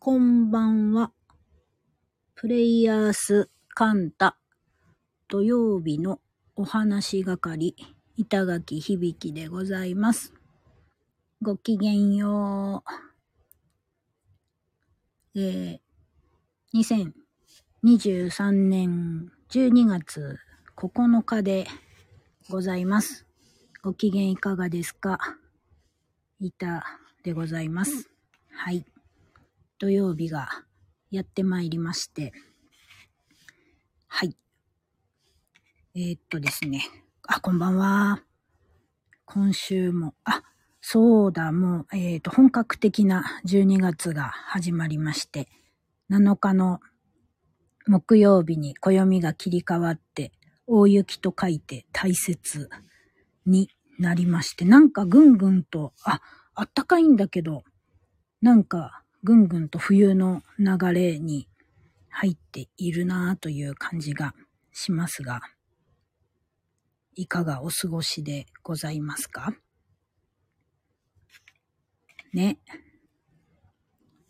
こんばんは。プレイヤースカンタ土曜日のお話係板垣響でございます。ごきげんよう。えー、2023年12月9日でございます。ご機嫌いかがですか？板でございます。はい。土曜日がやってまいりまして。はい。えー、っとですね。あ、こんばんは。今週も、あ、そうだ、もう、えー、っと、本格的な12月が始まりまして、7日の木曜日に暦が切り替わって、大雪と書いて大切になりまして、なんかぐんぐんと、あ、あったかいんだけど、なんかぐんぐんと冬の流れに入っているなぁという感じがしますが、いかがお過ごしでございますか？ね。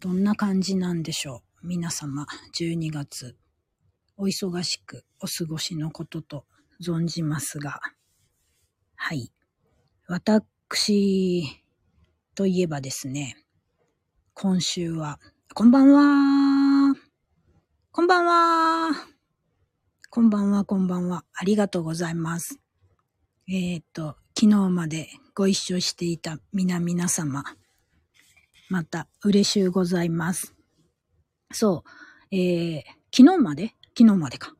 どんな感じなんでしょう？皆様、12月、お忙しくお過ごしのことと存じますが、はい。私といえばですね、今週は、こんばんはこんばんはこんばんは、こんばんは。ありがとうございます。えっ、と、昨日までご一緒していた皆々様、また嬉しゅうございます。そう、えー、昨日まで？昨日までか。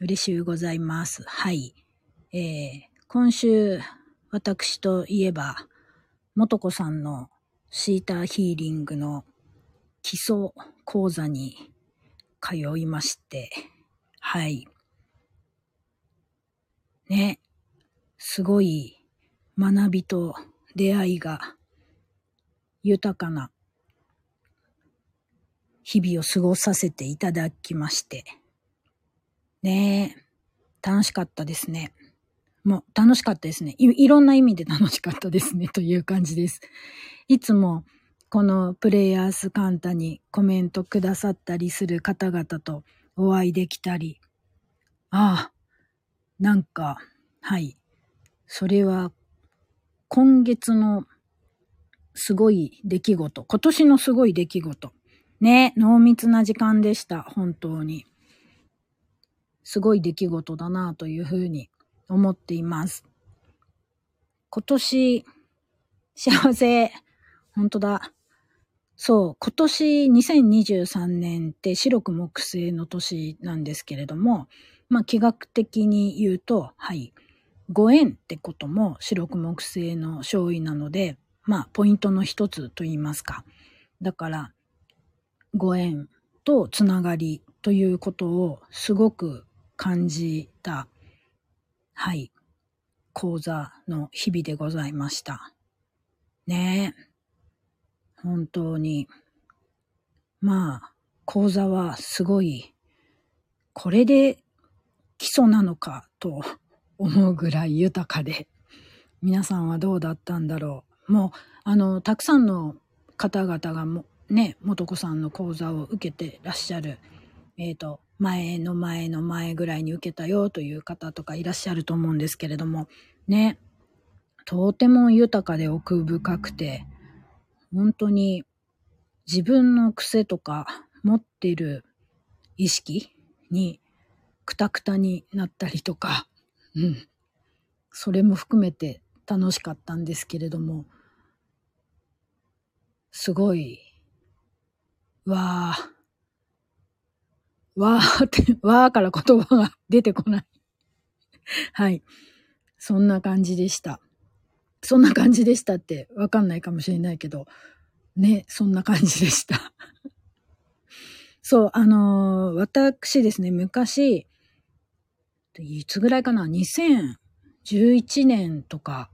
嬉しゅうございます。はい。えー、今週、私といえば、もとこさんのシーターヒーリングの基礎講座に通いまして、はい。ね、すごい学びと出会いが豊かな日々を過ごさせていただきまして、ね楽しかったですね。もう楽しかったですねい。いろんな意味で楽しかったですねという感じです。いつもこのプレイヤースカンタにコメントくださったりする方々とお会いできたり、ああ、なんか、はい。それは今月のすごい出来事、今年のすごい出来事。ね、濃密な時間でした、本当に。すごい出来事だなというふうに思っています。今年、幸せ、本当だ。そう、今年2023年って白く木星の年なんですけれども、まあ気学的に言うと、はい、ご縁ってことも白く木星の勝利なので、まあポイントの一つと言いますか。だから、ご縁とつながりということをすごく感じた、はい、講座の日々でございました。ねえ。本当に。まあ、講座はすごい、これで基礎なのかと思うぐらい豊かで、皆さんはどうだったんだろう。もう、あの、たくさんの方々がも、ね、元子さんの講座を受けてらっしゃる、えっ、と、前の前の前ぐらいに受けたよという方とかいらっしゃると思うんですけれども、ね、とても豊かで奥深くて、本当に自分の癖とか持ってる意識にくたくたになったりとか、うん。それも含めて楽しかったんですけれども、すごい、わー、わーって、わーから言葉が 出てこない。はい。そんな感じでした。そんな感じでしたってわかんないかもしれないけど、ね、そんな感じでした。そう、あのー私ですね、昔、いつぐらいかな ?2011 年とか、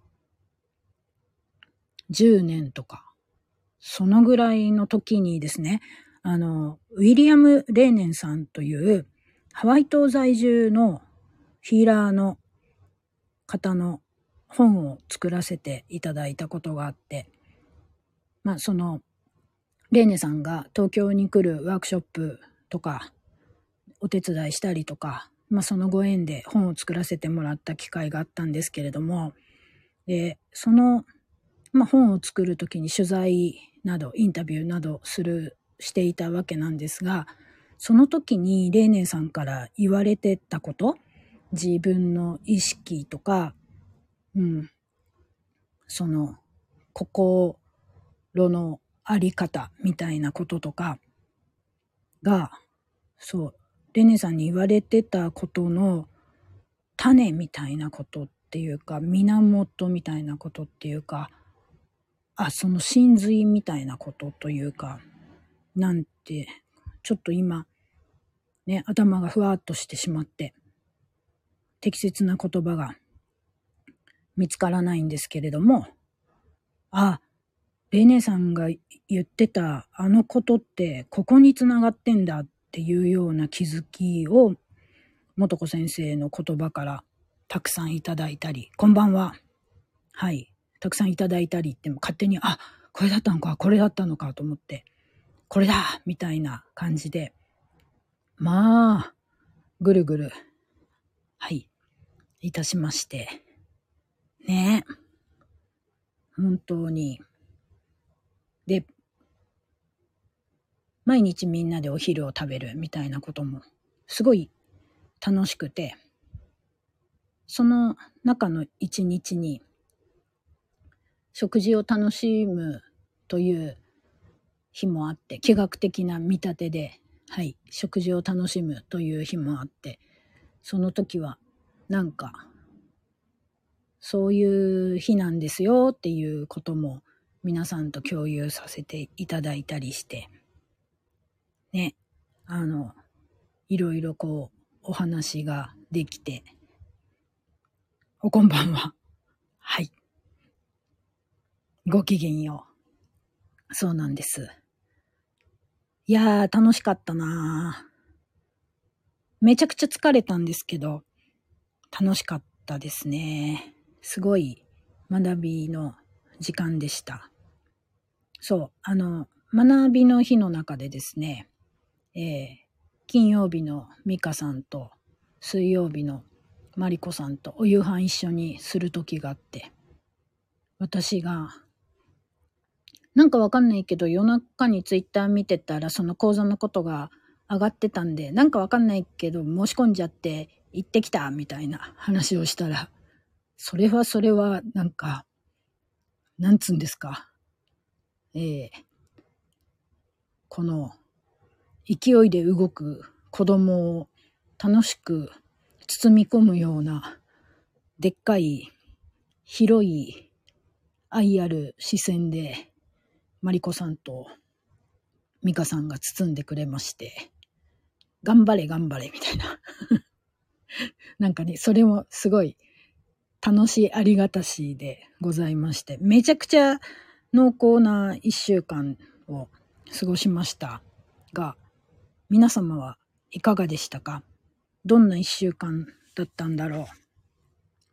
10年とか、そのぐらいの時にですね、あの、ウィリアム・レーネンさんというハワイ島在住のヒーラーの方の本を作らせていただいたことがあって、まあその、レーネさんが東京に来るワークショップとか、お手伝いしたりとか、まあそのご縁で本を作らせてもらった機会があったんですけれども、で、その、まあ本を作るときに取材など、インタビューなどする、していたわけなんですが、その時にレーネンさんから言われてたこと、自分の意識とか、うん、その、心のあり方みたいなこととかが、そう、レネさんに言われてたことの種みたいなことっていうか、源みたいなことっていうか、あ、その真髄みたいなことというか、なんて、ちょっと今、ね、頭がふわっとしてしまって、適切な言葉が見つからないんですけれども、あ、レネさんが言ってたあのことってここにつながってんだっていうような気づきを元子先生の言葉からたくさんいただいたり、こんばんは。はい。たくさんいただいたりっても勝手に、あ、これだったのか、これだったのかと思って、これだみたいな感じで、まあ、ぐるぐる、はい、いたしまして。ね本当に。で、毎日みんなでお昼を食べるみたいなこともすごい楽しくて、その中の一日に食事を楽しむという日もあって、気学的な見立てで、はい、食事を楽しむという日もあって、その時はなんか、そういう日なんですよっていうことも皆さんと共有させていただいたりして、ね、あの、いろいろこう、お話ができて、おこんばんは。はい。ごきげんよう。そうなんです。いやー、楽しかったなめちゃくちゃ疲れたんですけど、楽しかったですね。すごい学びの時間でした。そう、あの、学びの日の中でですね、えー、金曜日の美香さんと水曜日のマリコさんとお夕飯一緒にする時があって、私が、なんかわかんないけど夜中にツイッター見てたらその講座のことが上がってたんで、なんかわかんないけど申し込んじゃって行ってきたみたいな話をしたら、それはそれはなんか、なんつうんですか？えー、この勢いで動く子供を楽しく包み込むようなでっかい広い愛ある視線でマリコさんとミカさんが包んでくれまして頑張れ頑張れみたいな。なんかねそれもすごい楽しいありがたしでございましてめちゃくちゃ濃厚な一週間を過ごしました。が、皆様はいかがでしたか？どんな一週間だったんだろ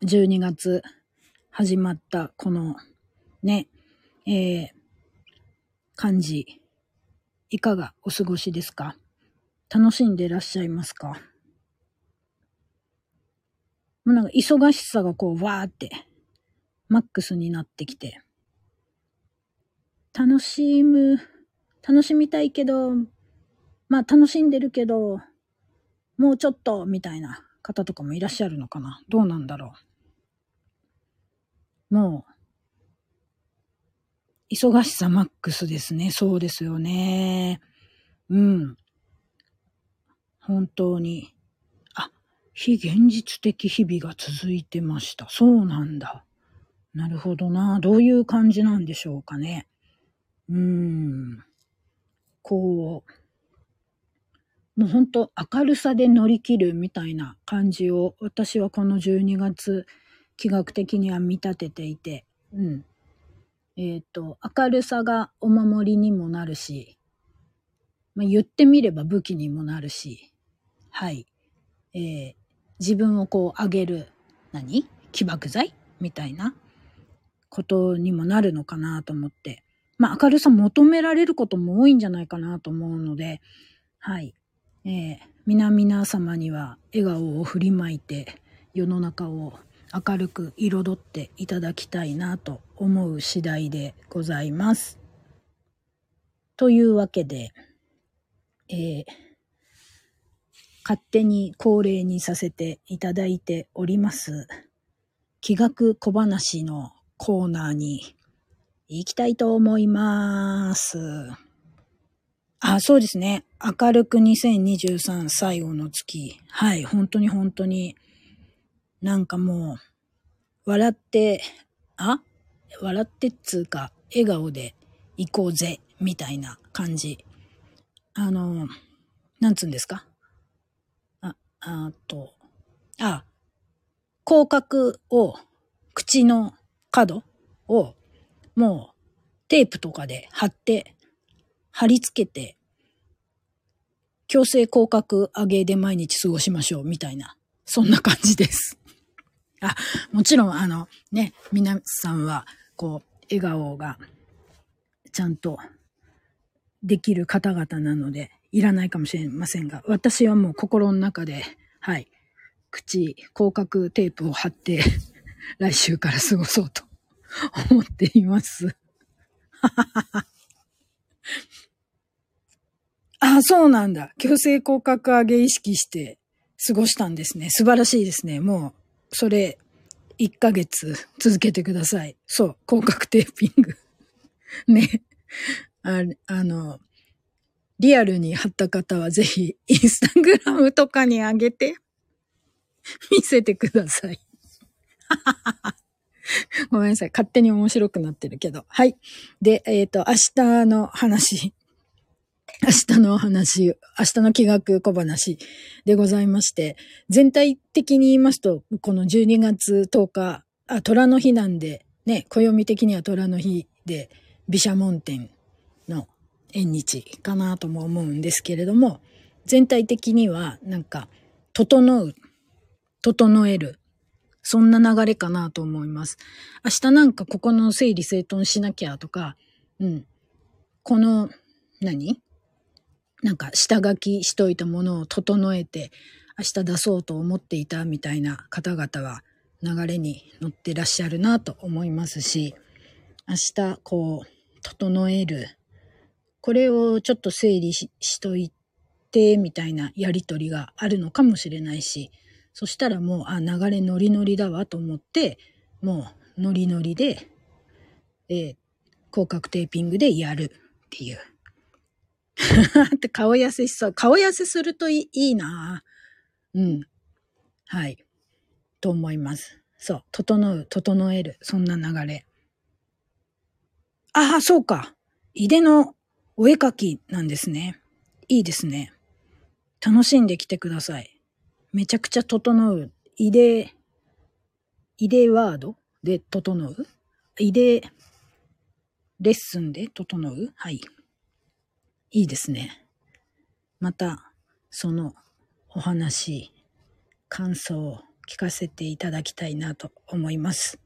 う ?12 月始まったこのね、えー、感じ、いかがお過ごしですか？楽しんでらっしゃいますか？もうなんか忙しさがこうわーってマックスになってきて、楽しむ、楽しみたいけど、まあ楽しんでるけど、もうちょっと、みたいな方とかもいらっしゃるのかな？どうなんだろう？もう、忙しさマックスですね。そうですよね。うん。本当に。あ、非現実的日々が続いてました。そうなんだ。なるほどな。どういう感じなんでしょうかね。うーん、こう、もうほんと明るさで乗り切るみたいな感じを私はこの12月気学的には見立てていて、うん。えっ、ー、と、明るさがお守りにもなるし、まあ、言ってみれば武器にもなるし、はい。えー、自分をこう上げる、何？起爆剤みたいなことにもなるのかなと思って、まあ明るさ求められることも多いんじゃないかなと思うので、はい。えー、皆々様には笑顔を振りまいて世の中を明るく彩っていただきたいなと思う次第でございます。というわけで、えー、勝手に恒例にさせていただいております、気学小話のコーナーに行きたいと思います。あ、そうですね。明るく2023最後の月。はい、本当に本当に。なんかもう、笑って、あ？笑ってっつうか、笑顔で行こうぜ、みたいな感じ。あの、なんつうんですか？あ、あと、あ、口角を、口の角を、もう、テープとかで貼って、貼り付けて、強制口角上げで毎日過ごしましょう、みたいな、そんな感じです。あ、もちろん、あの、ね、皆さんは、こう、笑顔が、ちゃんと、できる方々なので、いらないかもしれませんが、私はもう心の中で、はい、口、広角テープを貼って、来週から過ごそうと思っています。あ、そうなんだ。強制広角上げ意識して過ごしたんですね。素晴らしいですね。もうそれ、1ヶ月続けてください。そう、広角テーピング。ね。ああの、リアルに貼った方はぜひ、インスタグラムとかにあげて、見せてください。ごめんなさい。勝手に面白くなってるけど。はい。で、えっ、ー、と、明日の話。明日の話、明日の気学小話でございまして、全体的に言いますと、この12月10日、あ、虎の日なんで、ね、暦的には虎の日で、毘沙門天の縁日かなとも思うんですけれども、全体的にはなんか、整う、整える、そんな流れかなと思います。明日なんかここの整理整頓しなきゃとか、うん。この、何？なんか下書きしといたものを整えて明日出そうと思っていたみたいな方々は流れに乗ってらっしゃるなと思いますし、明日こう整える、これをちょっと整理しといてみたいなやりとりがあるのかもしれないし、そしたらもう、あ、流れノリノリだわと思って、もうノリノリで、えー、広角テーピングでやるっていう。って顔痩せしそう。顔痩せするといいなうん。はい。と思います。そう。整う、整える。そんな流れ。ああ、そうか。井出のお絵かきなんですね。いいですね。楽しんできてください。めちゃくちゃ整う。井出、井出ワード？で整う？井出レッスンで整う？はい。いいですね。また、そのお話、感想を聞かせていただきたいなと思います。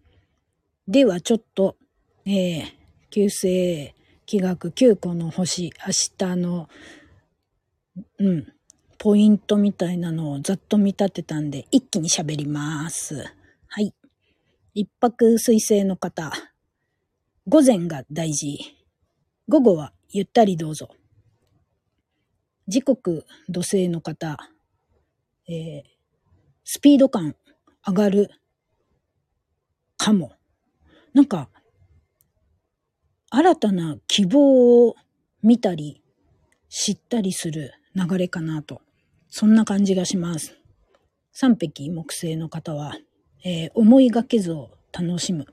では、ちょっと、えー、旧星気学9個の星、明日の、うん、ポイントみたいなのをざっと見立てたんで、一気に喋ります。はい。一泊水星の方、午前が大事。午後はゆったりどうぞ。時刻土星の方、えー、スピード感上がるかも。なんか、新たな希望を見たり、知ったりする流れかなと。そんな感じがします。三匹木星の方は、えー、思いがけずを楽しむ。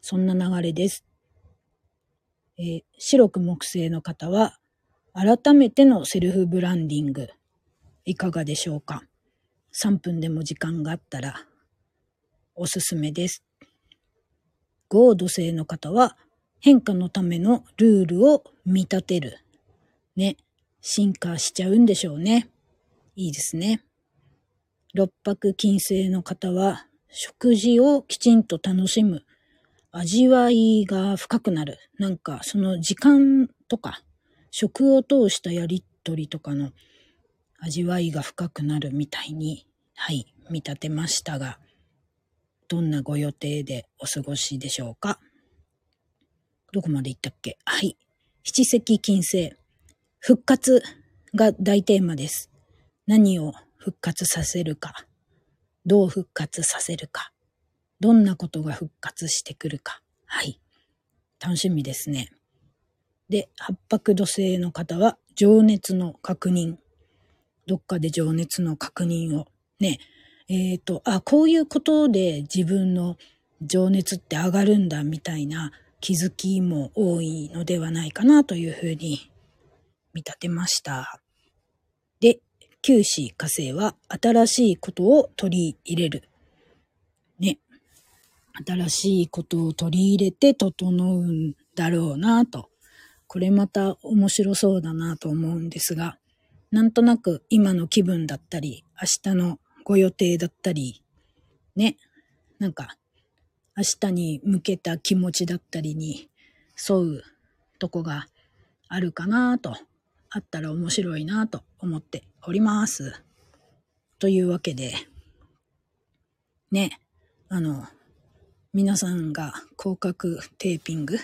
そんな流れです。えー、白く木星の方は、改めてのセルフブランディング、いかがでしょうか ?3 分でも時間があったら、おすすめです。合土星の方は、変化のためのルールを見立てる。ね。進化しちゃうんでしょうね。いいですね。六白金星の方は、食事をきちんと楽しむ。味わいが深くなる。なんか、その時間とか、食を通したやりとりとかの味わいが深くなるみたいに、はい、見立てましたが、どんなご予定でお過ごしでしょうか？どこまで行ったっけ？はい。七石金星。復活が大テーマです。何を復活させるか。どう復活させるか。どんなことが復活してくるか。はい。楽しみですね。で、八白土星の方は情熱の確認。どっかで情熱の確認を。ね。えっ、ー、と、あ、こういうことで自分の情熱って上がるんだみたいな気づきも多いのではないかなというふうに見立てました。で、九死火星は新しいことを取り入れる。ね。新しいことを取り入れて整うんだろうなと。これまた面白そうだなと思うんですが、なんとなく今の気分だったり、明日のご予定だったり、ね、なんか明日に向けた気持ちだったりに沿うとこがあるかなと、あったら面白いなと思っております。というわけで、ね、あの、皆さんが広角テーピング、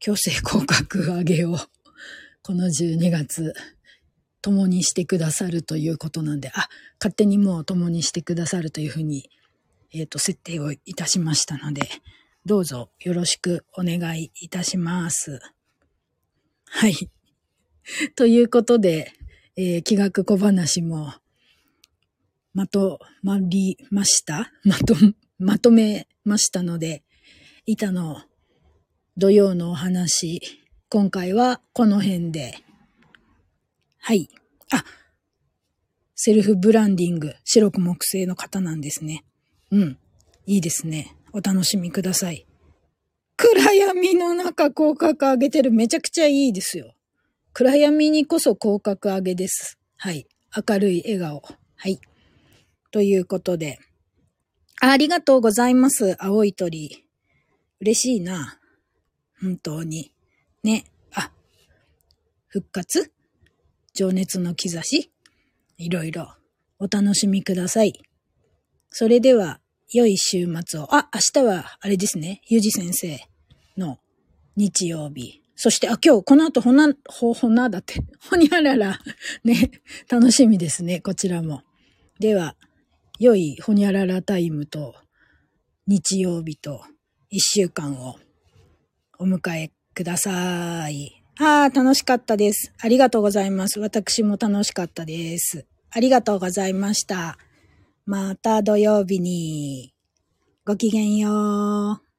強制広角上げを この12月共にしてくださるということなんで、あ、勝手にもう共にしてくださるというふうに、えっ、ー、と、設定をいたしましたので、どうぞよろしくお願いいたします。はい。ということで、えー、気学小話も、まとまりました？まと、まとめましたので、板の土曜のお話、今回はこの辺で。はい。あ、セルフブランディング、白く木製の方なんですね。うん。いいですね。お楽しみください。暗闇の中広角上げてるめちゃくちゃいいですよ。暗闇にこそ広角上げです。はい。明るい笑顔。はい。ということで。ありがとうございます。青い鳥。嬉しいな。本当に。ね。あ、復活？情熱の兆し？いろいろお楽しみください。それでは、良い週末を。あ、明日は、あれですね。ゆじ先生の日曜日。そして、あ、今日、この後、ほな、ほ、ほな、だって、ほにゃらら、ね、楽しみですね、こちらも。では、良いほにゃららタイムと、日曜日と、一週間をお迎えください。ああ、楽しかったです。ありがとうございます。私も楽しかったです。ありがとうございました。また土曜日に。ごきげんよう。